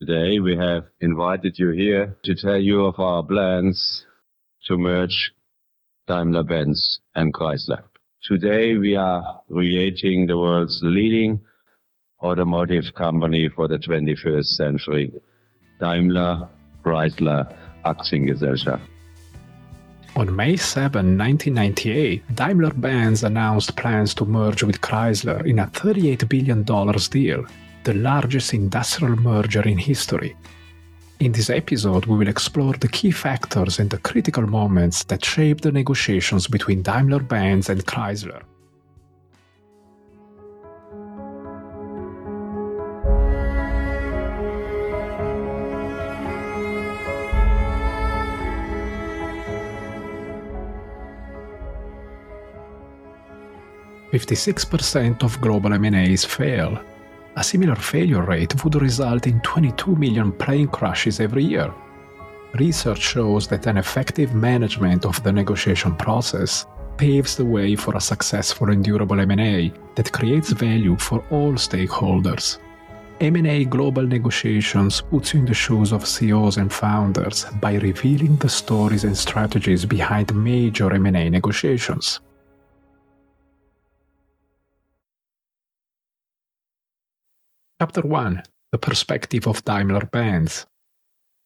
Today we have invited you here to tell you of our plans to merge Daimler-Benz and Chrysler. Today we are creating the world's leading automotive company for the 21st century, Daimler Chrysler Aktiengesellschaft. On May 7, 1998, Daimler-Benz announced plans to merge with Chrysler in a $38 billion deal, the largest industrial merger in history. In this episode, we will explore the key factors and the critical moments that shaped the negotiations between Daimler-Benz and Chrysler. 56% of global M&As fail. A similar failure rate would result in 22 million plane crashes every year. Research shows that an effective management of the negotiation process paves the way for a successful and durable M&A that creates value for all stakeholders. M&A global negotiations puts you in the shoes of CEOs and founders by revealing the stories and strategies behind major M&A negotiations. Chapter 1 The Perspective of Daimler Benz.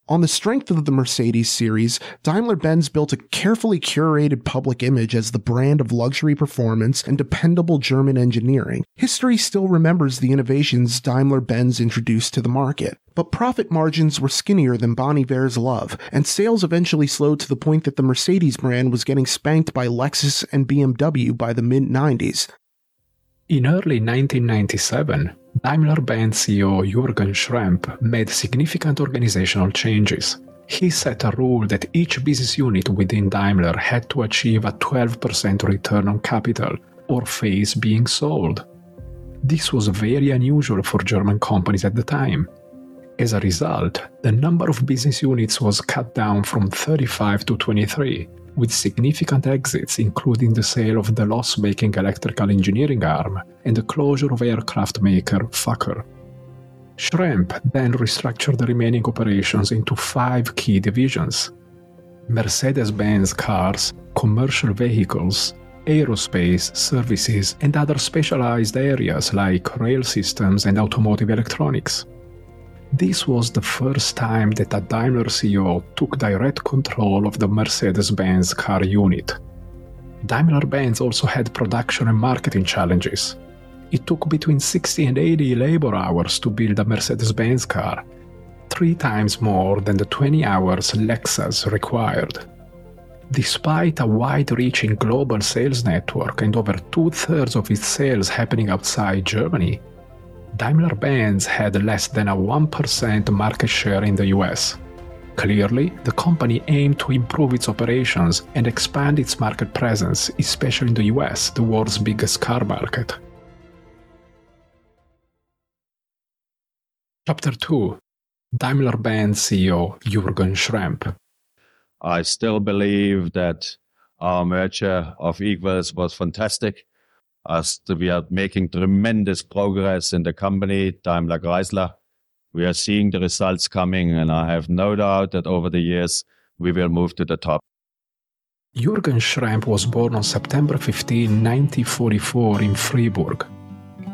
On the strength of the Mercedes series, Daimler Benz built a carefully curated public image as the brand of luxury performance and dependable German engineering. History still remembers the innovations Daimler Benz introduced to the market. But profit margins were skinnier than Bon Iver's love, and sales eventually slowed to the point that the Mercedes brand was getting spanked by Lexus and BMW by the mid 90s. In early 1997, Daimler-Benz CEO Jürgen Schrempp made significant organizational changes. He set a rule that each business unit within Daimler had to achieve a 12% return on capital or face being sold. This was very unusual for German companies at the time. As a result, the number of business units was cut down from 35 to 23, with significant exits including the sale of the loss-making electrical engineering arm and the closure of aircraft maker Fokker. Schrempp then restructured the remaining operations into five key divisions Mercedes-Benz cars, commercial vehicles, aerospace, services, and other specialized areas like rail systems and automotive electronics. This was the first time that a Daimler CEO took direct control of the Mercedes Benz car unit. Daimler Benz also had production and marketing challenges. It took between 60 and 80 labor hours to build a Mercedes Benz car, three times more than the 20 hours Lexus required. Despite a wide reaching global sales network and over two thirds of its sales happening outside Germany, Daimler Benz had less than a 1% market share in the US. Clearly, the company aimed to improve its operations and expand its market presence, especially in the US, the world's biggest car market. Chapter 2 Daimler Benz CEO Jürgen Schrempp. I still believe that our merger of equals was fantastic as we are making tremendous progress in the company, Daimler Chrysler. We are seeing the results coming, and I have no doubt that over the years we will move to the top. Jürgen Schrempp was born on September 15, 1944, in Freiburg.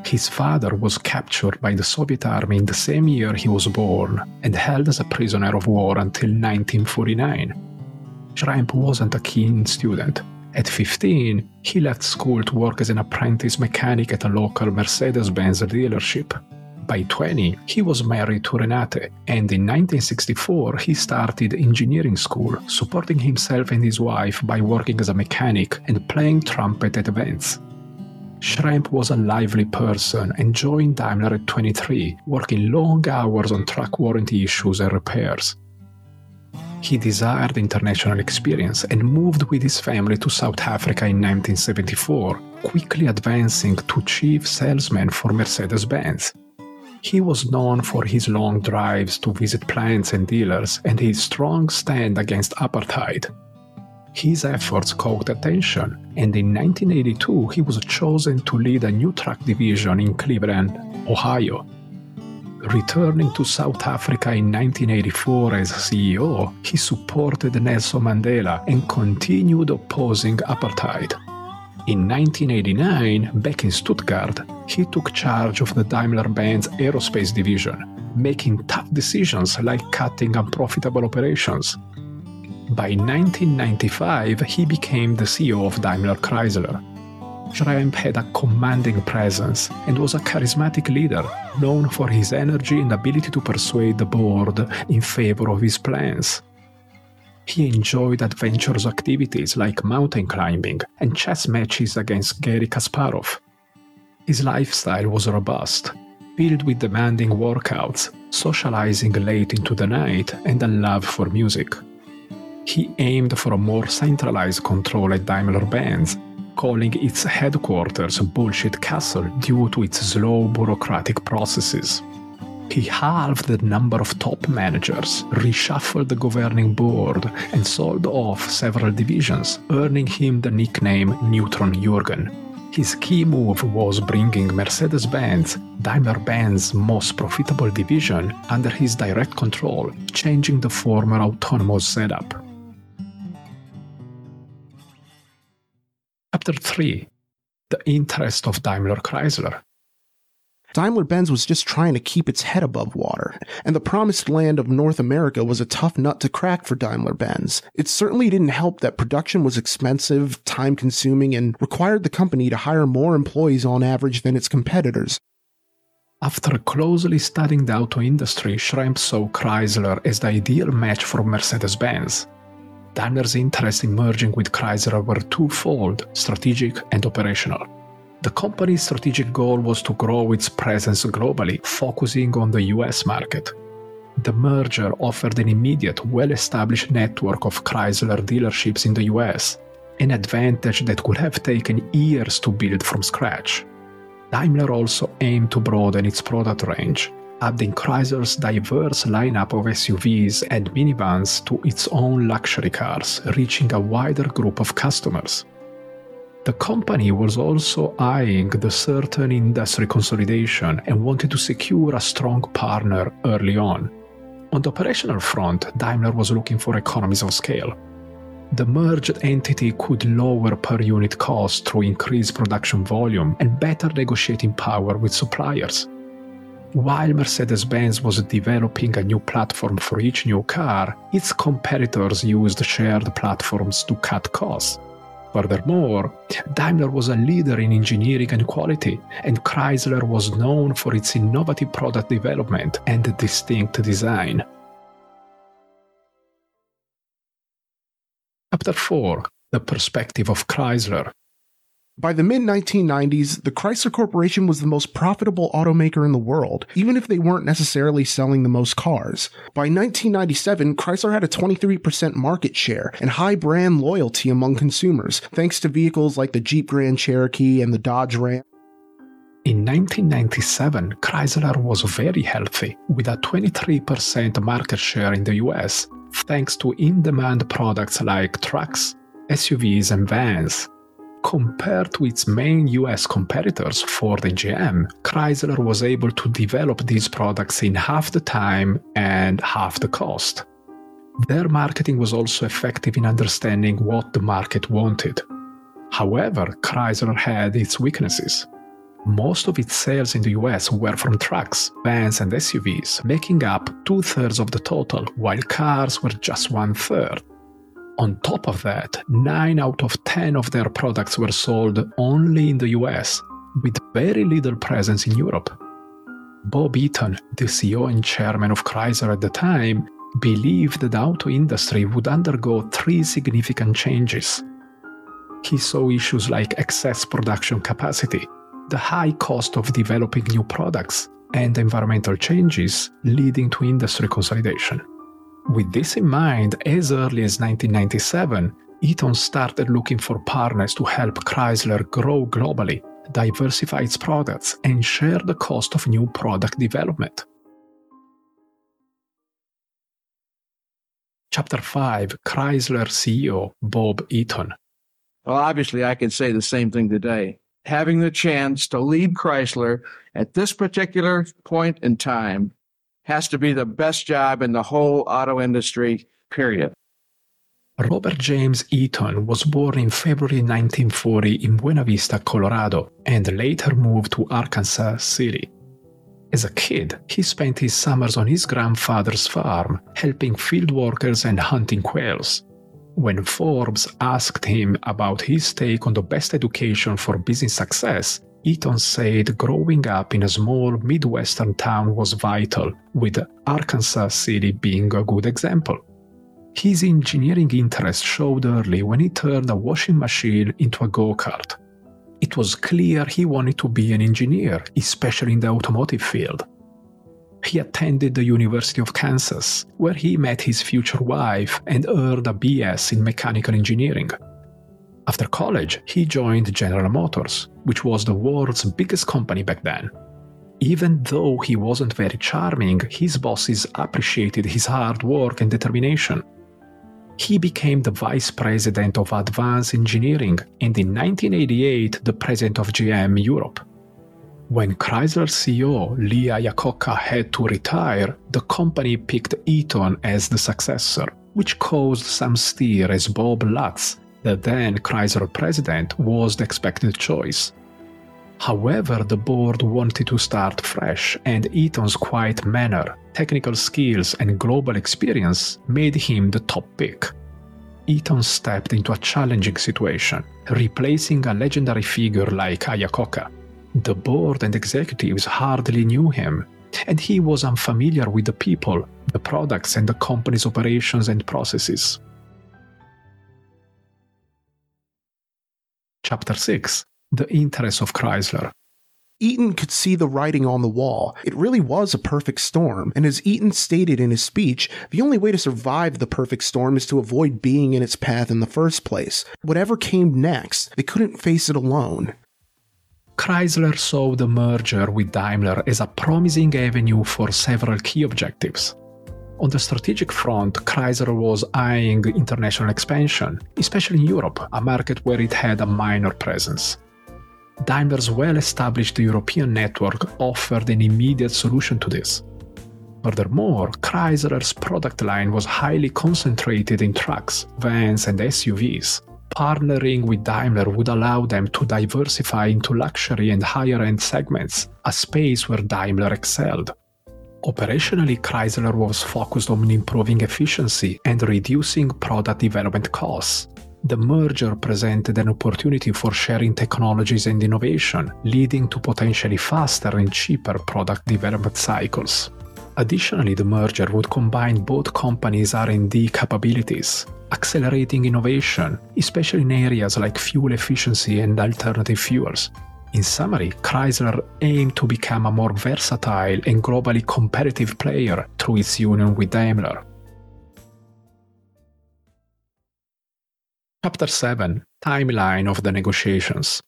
His father was captured by the Soviet army in the same year he was born and held as a prisoner of war until 1949. Schrempp wasn't a keen student, at 15, he left school to work as an apprentice mechanic at a local Mercedes Benz dealership. By 20, he was married to Renate, and in 1964 he started engineering school, supporting himself and his wife by working as a mechanic and playing trumpet at events. Schrempp was a lively person and joined Daimler at 23, working long hours on truck warranty issues and repairs. He desired international experience and moved with his family to South Africa in 1974, quickly advancing to chief salesman for Mercedes Benz. He was known for his long drives to visit plants and dealers and his strong stand against apartheid. His efforts caught attention, and in 1982 he was chosen to lead a new truck division in Cleveland, Ohio. Returning to South Africa in 1984 as CEO, he supported Nelson Mandela and continued opposing apartheid. In 1989, back in Stuttgart, he took charge of the Daimler Benz aerospace division, making tough decisions like cutting unprofitable operations. By 1995, he became the CEO of Daimler Chrysler. Schrempp had a commanding presence and was a charismatic leader, known for his energy and ability to persuade the board in favor of his plans. He enjoyed adventurous activities like mountain climbing and chess matches against Garry Kasparov. His lifestyle was robust, filled with demanding workouts, socializing late into the night, and a love for music. He aimed for a more centralized control at Daimler Benz, calling its headquarters Bullshit Castle due to its slow bureaucratic processes. He halved the number of top managers, reshuffled the governing board, and sold off several divisions, earning him the nickname Neutron Jurgen. His key move was bringing Mercedes Benz, Daimler Benz's most profitable division, under his direct control, changing the former autonomous setup. Chapter 3 The Interest of Daimler Chrysler Daimler Benz was just trying to keep its head above water, and the promised land of North America was a tough nut to crack for Daimler Benz. It certainly didn't help that production was expensive, time consuming, and required the company to hire more employees on average than its competitors. After closely studying the auto industry, Schrempp saw Chrysler as the ideal match for Mercedes Benz. Daimler's interest in merging with Chrysler were twofold strategic and operational. The company's strategic goal was to grow its presence globally, focusing on the US market. The merger offered an immediate, well established network of Chrysler dealerships in the US, an advantage that would have taken years to build from scratch. Daimler also aimed to broaden its product range, adding Chrysler's diverse lineup of SUVs and minivans to its own luxury cars, reaching a wider group of customers. The company was also eyeing the certain industry consolidation and wanted to secure a strong partner early on. On the operational front, Daimler was looking for economies of scale. The merged entity could lower per unit costs through increased production volume and better negotiating power with suppliers. While Mercedes Benz was developing a new platform for each new car, its competitors used shared platforms to cut costs. Furthermore, Daimler was a leader in engineering and quality, and Chrysler was known for its innovative product development and distinct design. Chapter 4 The Perspective of Chrysler by the mid 1990s, the Chrysler Corporation was the most profitable automaker in the world, even if they weren't necessarily selling the most cars. By 1997, Chrysler had a 23% market share and high brand loyalty among consumers, thanks to vehicles like the Jeep Grand Cherokee and the Dodge Ram. In 1997, Chrysler was very healthy, with a 23% market share in the US, thanks to in demand products like trucks, SUVs, and vans. Compared to its main US competitors, Ford and GM, Chrysler was able to develop these products in half the time and half the cost. Their marketing was also effective in understanding what the market wanted. However, Chrysler had its weaknesses. Most of its sales in the US were from trucks, vans, and SUVs, making up two thirds of the total, while cars were just one third. On top of that, 9 out of 10 of their products were sold only in the US, with very little presence in Europe. Bob Eaton, the CEO and chairman of Chrysler at the time, believed that the auto industry would undergo three significant changes. He saw issues like excess production capacity, the high cost of developing new products, and environmental changes leading to industry consolidation. With this in mind, as early as 1997, Eaton started looking for partners to help Chrysler grow globally, diversify its products, and share the cost of new product development. Chapter 5 Chrysler CEO Bob Eaton. Well, obviously, I can say the same thing today. Having the chance to lead Chrysler at this particular point in time has to be the best job in the whole auto industry, period. Robert James Eaton was born in February 1940 in Buena Vista, Colorado, and later moved to Arkansas City. As a kid, he spent his summers on his grandfather's farm, helping field workers and hunting quails. When Forbes asked him about his take on the best education for business success, Eaton said growing up in a small Midwestern town was vital, with Arkansas City being a good example. His engineering interest showed early when he turned a washing machine into a go kart. It was clear he wanted to be an engineer, especially in the automotive field. He attended the University of Kansas, where he met his future wife and earned a BS in mechanical engineering. After college, he joined General Motors, which was the world's biggest company back then. Even though he wasn't very charming, his bosses appreciated his hard work and determination. He became the vice president of advanced engineering and in 1988 the president of GM Europe. When Chrysler CEO Lee Iacocca had to retire, the company picked Eaton as the successor, which caused some stir as Bob Lutz, the then Chrysler president, was the expected choice. However, the board wanted to start fresh, and Eaton's quiet manner, technical skills, and global experience made him the top pick. Eaton stepped into a challenging situation, replacing a legendary figure like Iacocca. The board and executives hardly knew him, and he was unfamiliar with the people, the products, and the company's operations and processes. Chapter 6 The Interests of Chrysler. Eaton could see the writing on the wall. It really was a perfect storm, and as Eaton stated in his speech, the only way to survive the perfect storm is to avoid being in its path in the first place. Whatever came next, they couldn't face it alone. Chrysler saw the merger with Daimler as a promising avenue for several key objectives. On the strategic front, Chrysler was eyeing international expansion, especially in Europe, a market where it had a minor presence. Daimler's well established European network offered an immediate solution to this. Furthermore, Chrysler's product line was highly concentrated in trucks, vans, and SUVs. Partnering with Daimler would allow them to diversify into luxury and higher end segments, a space where Daimler excelled. Operationally, Chrysler was focused on improving efficiency and reducing product development costs. The merger presented an opportunity for sharing technologies and innovation, leading to potentially faster and cheaper product development cycles. Additionally, the merger would combine both companies' R&D capabilities, accelerating innovation, especially in areas like fuel efficiency and alternative fuels. In summary, Chrysler aimed to become a more versatile and globally competitive player through its union with Daimler. Chapter 7 Timeline of the Negotiations.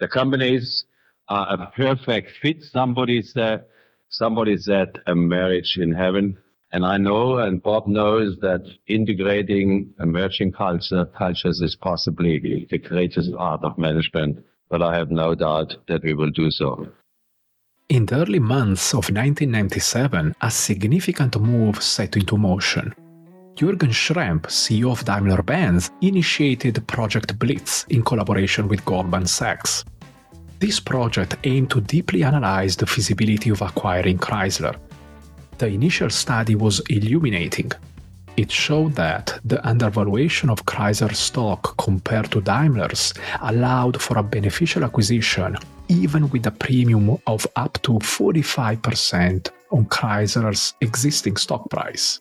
The companies are a perfect fit. Somebody said, somebody said a marriage in heaven. And I know, and Bob knows, that integrating emerging culture, cultures is possibly the greatest art of management. But I have no doubt that we will do so. In the early months of 1997, a significant move set into motion. Jürgen Schrempp, CEO of Daimler Benz, initiated Project Blitz in collaboration with Goldman Sachs. This project aimed to deeply analyze the feasibility of acquiring Chrysler. The initial study was illuminating. It showed that the undervaluation of Chrysler stock compared to Daimler's allowed for a beneficial acquisition, even with a premium of up to 45% on Chrysler's existing stock price.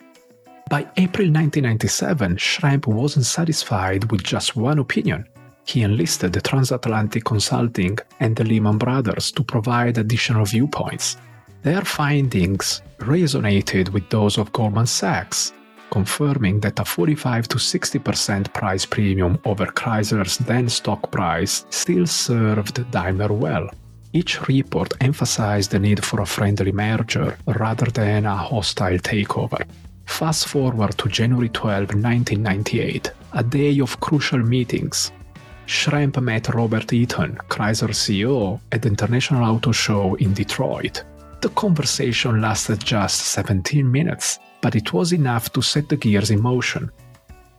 By April 1997, Schrempp wasn't satisfied with just one opinion. He enlisted the Transatlantic Consulting and the Lehman Brothers to provide additional viewpoints. Their findings resonated with those of Goldman Sachs, confirming that a 45 to 60% price premium over Chrysler's then stock price still served Daimler well. Each report emphasized the need for a friendly merger rather than a hostile takeover. Fast forward to January 12, 1998, a day of crucial meetings. Schrempp met Robert Eaton, Chrysler CEO, at the International Auto Show in Detroit. The conversation lasted just 17 minutes, but it was enough to set the gears in motion.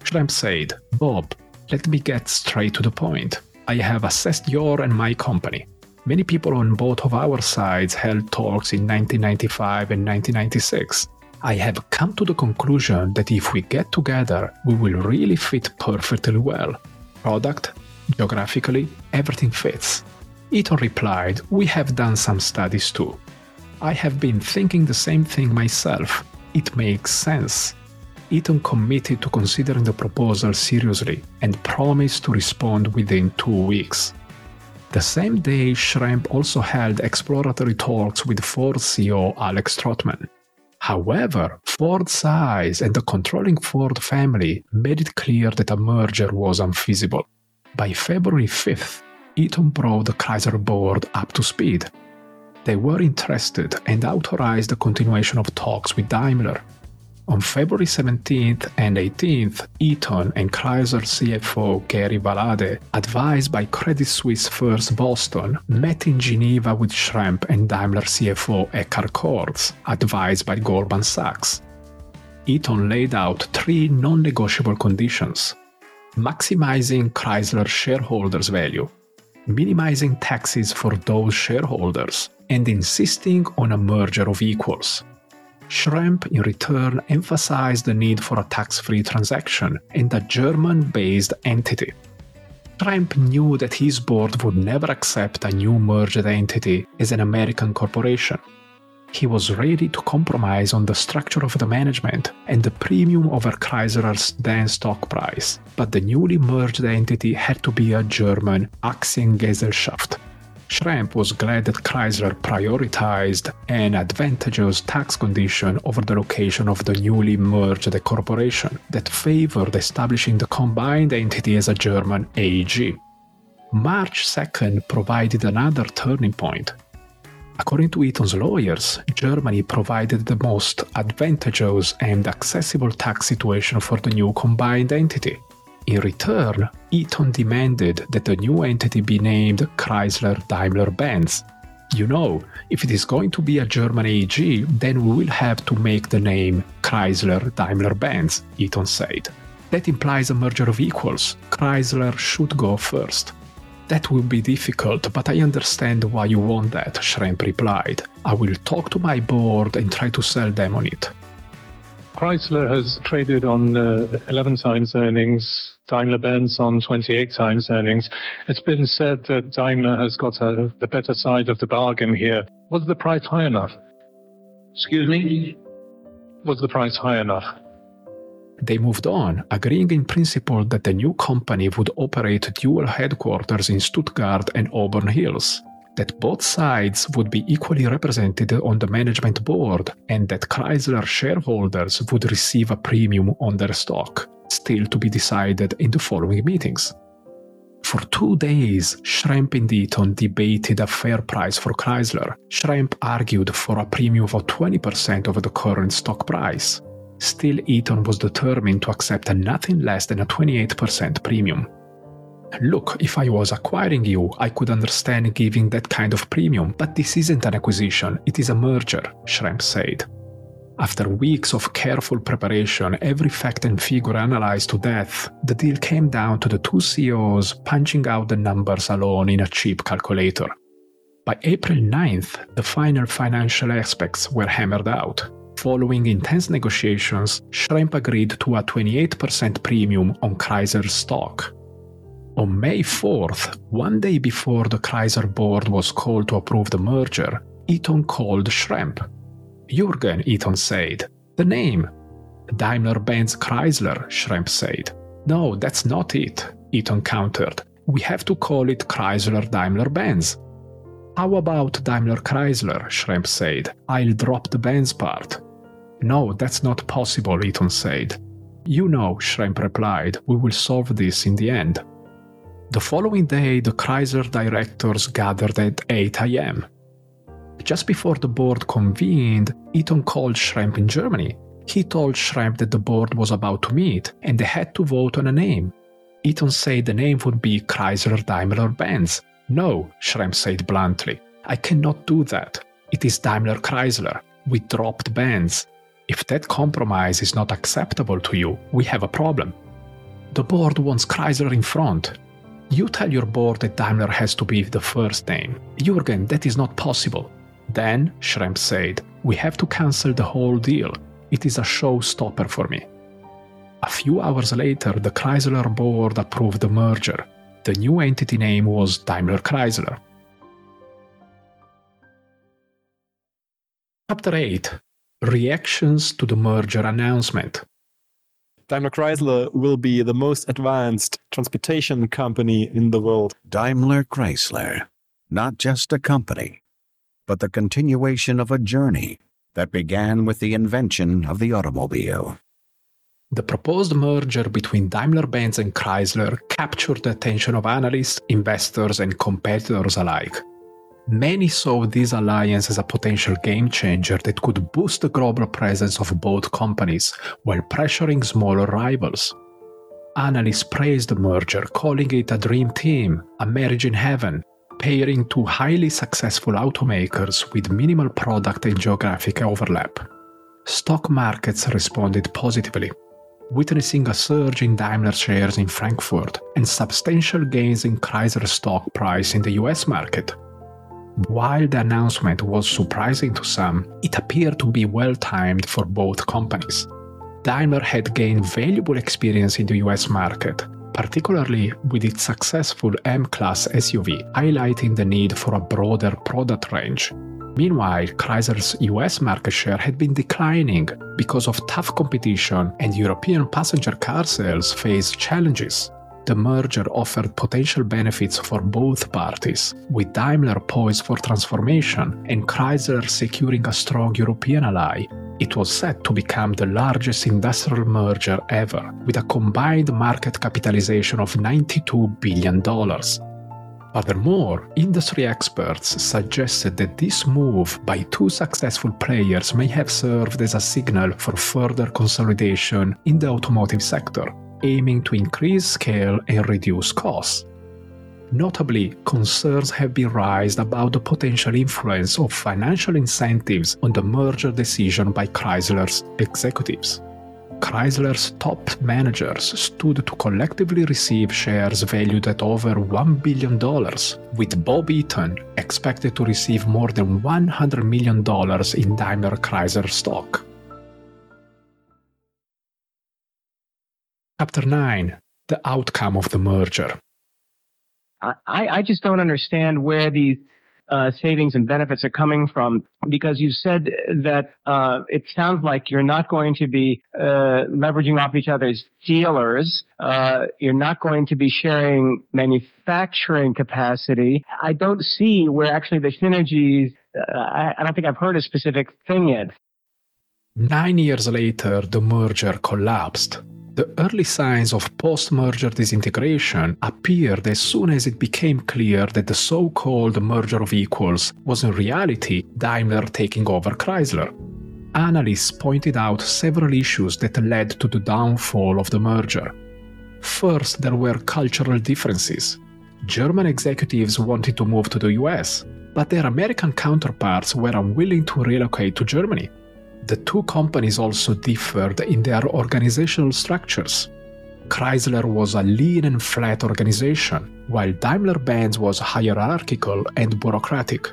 Schrempp said, Bob, let me get straight to the point. I have assessed your and my company. Many people on both of our sides held talks in 1995 and 1996. I have come to the conclusion that if we get together, we will really fit perfectly well. Product, geographically, everything fits. Eaton replied, We have done some studies too. I have been thinking the same thing myself. It makes sense. Eaton committed to considering the proposal seriously and promised to respond within two weeks. The same day, Schrempp also held exploratory talks with Ford CEO Alex Trotman. However, Ford's size and the controlling Ford family made it clear that a merger was unfeasible. By February 5th, Eaton brought the Chrysler board up to speed. They were interested and authorized the continuation of talks with Daimler. On February 17th and 18th, Eaton and Chrysler CFO Gary Valade, advised by Credit Suisse First Boston, met in Geneva with Schrempp and Daimler CFO Eckhard advised by Goldman Sachs. Eaton laid out three non negotiable conditions maximizing Chrysler shareholders' value, minimizing taxes for those shareholders, and insisting on a merger of equals. Schrempp, in return, emphasized the need for a tax free transaction and a German based entity. Schrempp knew that his board would never accept a new merged entity as an American corporation. He was ready to compromise on the structure of the management and the premium over Chrysler's then stock price, but the newly merged entity had to be a German Aktiengesellschaft Schrempp was glad that Chrysler prioritized an advantageous tax condition over the location of the newly merged corporation that favored establishing the combined entity as a German AG. March 2nd provided another turning point. According to Eaton's lawyers, Germany provided the most advantageous and accessible tax situation for the new combined entity. In return, Eaton demanded that the new entity be named Chrysler Daimler Benz. You know, if it is going to be a German AG, then we will have to make the name Chrysler Daimler Benz, Eaton said. That implies a merger of equals. Chrysler should go first. That will be difficult, but I understand why you want that, Schrempp replied. I will talk to my board and try to sell them on it. Chrysler has traded on uh, 11 times earnings, Daimler Benz on 28 times earnings. It's been said that Daimler has got a, the better side of the bargain here. Was the price high enough? Excuse me? Was the price high enough? They moved on, agreeing in principle that the new company would operate dual headquarters in Stuttgart and Auburn Hills that both sides would be equally represented on the management board and that Chrysler shareholders would receive a premium on their stock, still to be decided in the following meetings. For two days, Schrempp and Eaton debated a fair price for Chrysler. Schrempp argued for a premium of 20% over the current stock price. Still, Eaton was determined to accept nothing less than a 28% premium. Look, if I was acquiring you, I could understand giving that kind of premium, but this isn't an acquisition, it is a merger, Schrempp said. After weeks of careful preparation, every fact and figure analyzed to death, the deal came down to the two CEOs punching out the numbers alone in a cheap calculator. By April 9th, the final financial aspects were hammered out. Following intense negotiations, Schrempp agreed to a 28% premium on Chrysler's stock, on May 4th, one day before the Chrysler board was called to approve the merger, Eaton called Schrempp. Jürgen, Eaton said. The name. Daimler Benz Chrysler, Schrempp said. No, that's not it, Eaton countered. We have to call it Chrysler Daimler Benz. How about Daimler Chrysler? Schrempp said. I'll drop the Benz part. No, that's not possible, Eaton said. You know, Schrempp replied, we will solve this in the end. The following day, the Chrysler directors gathered at 8 am. Just before the board convened, Eaton called Schrempp in Germany. He told Schrempp that the board was about to meet and they had to vote on a name. Eaton said the name would be Chrysler Daimler Benz. No, Schrempp said bluntly. I cannot do that. It is Daimler Chrysler. We dropped Benz. If that compromise is not acceptable to you, we have a problem. The board wants Chrysler in front. You tell your board that Daimler has to be the first name. Jürgen, that is not possible. Then, Schrempp said, we have to cancel the whole deal. It is a showstopper for me. A few hours later, the Chrysler board approved the merger. The new entity name was Daimler Chrysler. Chapter 8 Reactions to the merger announcement. Daimler Chrysler will be the most advanced transportation company in the world. Daimler Chrysler, not just a company, but the continuation of a journey that began with the invention of the automobile. The proposed merger between Daimler Benz and Chrysler captured the attention of analysts, investors, and competitors alike. Many saw this alliance as a potential game changer that could boost the global presence of both companies while pressuring smaller rivals. Analysts praised the merger, calling it a dream team, a marriage in heaven, pairing two highly successful automakers with minimal product and geographic overlap. Stock markets responded positively, witnessing a surge in Daimler shares in Frankfurt and substantial gains in Chrysler stock price in the US market. While the announcement was surprising to some, it appeared to be well timed for both companies. Daimler had gained valuable experience in the US market, particularly with its successful M Class SUV, highlighting the need for a broader product range. Meanwhile, Chrysler's US market share had been declining because of tough competition and European passenger car sales faced challenges the merger offered potential benefits for both parties, with Daimler poised for transformation and Chrysler securing a strong European ally. It was set to become the largest industrial merger ever, with a combined market capitalization of $92 billion. Furthermore, industry experts suggested that this move by two successful players may have served as a signal for further consolidation in the automotive sector, aiming to increase scale and reduce costs. Notably, concerns have been raised about the potential influence of financial incentives on the merger decision by Chrysler's executives. Chrysler's top managers stood to collectively receive shares valued at over $1 billion, with Bob Eaton expected to receive more than $100 million in Daimler Chrysler stock. Chapter 9 The Outcome of the Merger. I, I just don't understand where these uh, savings and benefits are coming from because you said that uh, it sounds like you're not going to be uh, leveraging off each other's dealers. Uh, you're not going to be sharing manufacturing capacity. I don't see where actually the synergies. Uh, I, I don't think I've heard a specific thing yet. Nine years later, the merger collapsed. The early signs of post merger disintegration appeared as soon as it became clear that the so called merger of equals was in reality Daimler taking over Chrysler. Analysts pointed out several issues that led to the downfall of the merger. First, there were cultural differences. German executives wanted to move to the US, but their American counterparts were unwilling to relocate to Germany the two companies also differed in their organizational structures. Chrysler was a lean and flat organization, while Daimler Benz was hierarchical and bureaucratic.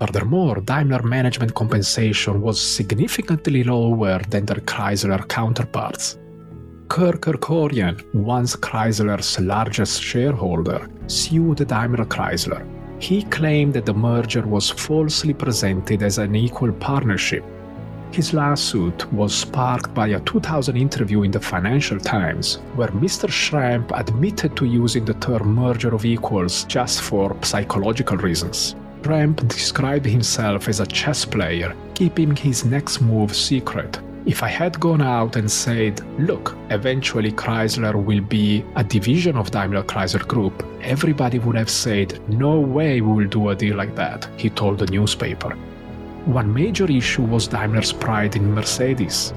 Furthermore, Daimler management compensation was significantly lower than their Chrysler counterparts. Kirk Kerkorian, once Chrysler's largest shareholder, sued Daimler Chrysler. He claimed that the merger was falsely presented as an equal partnership his lawsuit was sparked by a 2000 interview in the Financial Times, where Mr. Schrempp admitted to using the term merger of equals just for psychological reasons. Schrempp described himself as a chess player, keeping his next move secret. If I had gone out and said, look, eventually Chrysler will be a division of Daimler Chrysler Group, everybody would have said, no way we will do a deal like that, he told the newspaper. One major issue was Daimler's pride in Mercedes.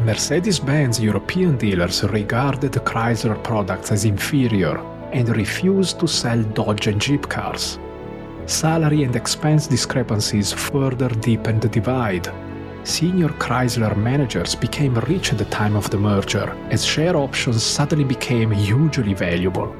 Mercedes Benz European dealers regarded Chrysler products as inferior and refused to sell Dodge and Jeep cars. salary and expense discrepancies further deepened the divide. Senior Chrysler managers became rich at the time of the merger, as share options suddenly became hugely valuable.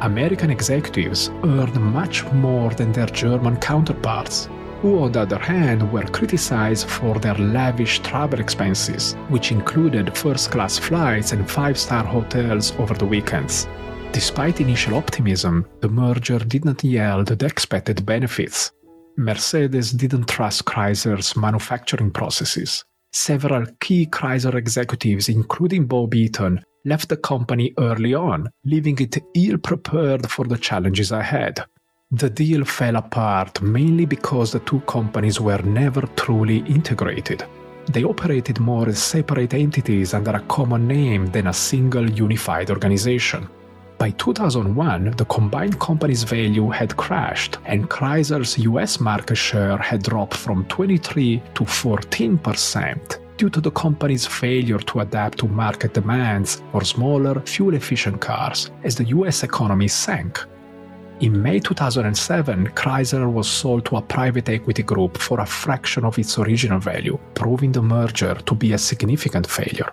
American executives earned much more than their German counterparts, who, on the other hand, were criticized for their lavish travel expenses, which included first class flights and five star hotels over the weekends. Despite initial optimism, the merger did not yield the expected benefits. Mercedes didn't trust Chrysler's manufacturing processes. Several key Chrysler executives, including Bob Eaton, left the company early on, leaving it ill prepared for the challenges ahead. The deal fell apart mainly because the two companies were never truly integrated. They operated more as separate entities under a common name than a single unified organization. By 2001, the combined company's value had crashed, and Chrysler's US market share had dropped from 23 to 14% due to the company's failure to adapt to market demands for smaller, fuel efficient cars as the US economy sank. In May 2007, Chrysler was sold to a private equity group for a fraction of its original value, proving the merger to be a significant failure.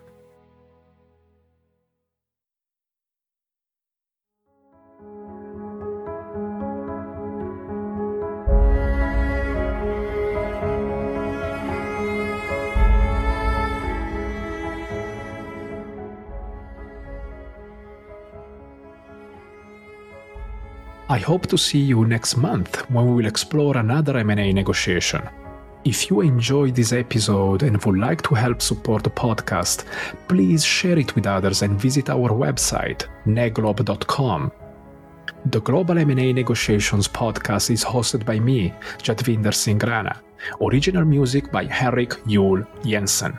I hope to see you next month when we will explore another M&A negotiation. If you enjoyed this episode and would like to help support the podcast, please share it with others and visit our website, neglob.com. The Global M&A Negotiations podcast is hosted by me, Jadvinder Singh Rana. Original music by Henrik Yule Jensen.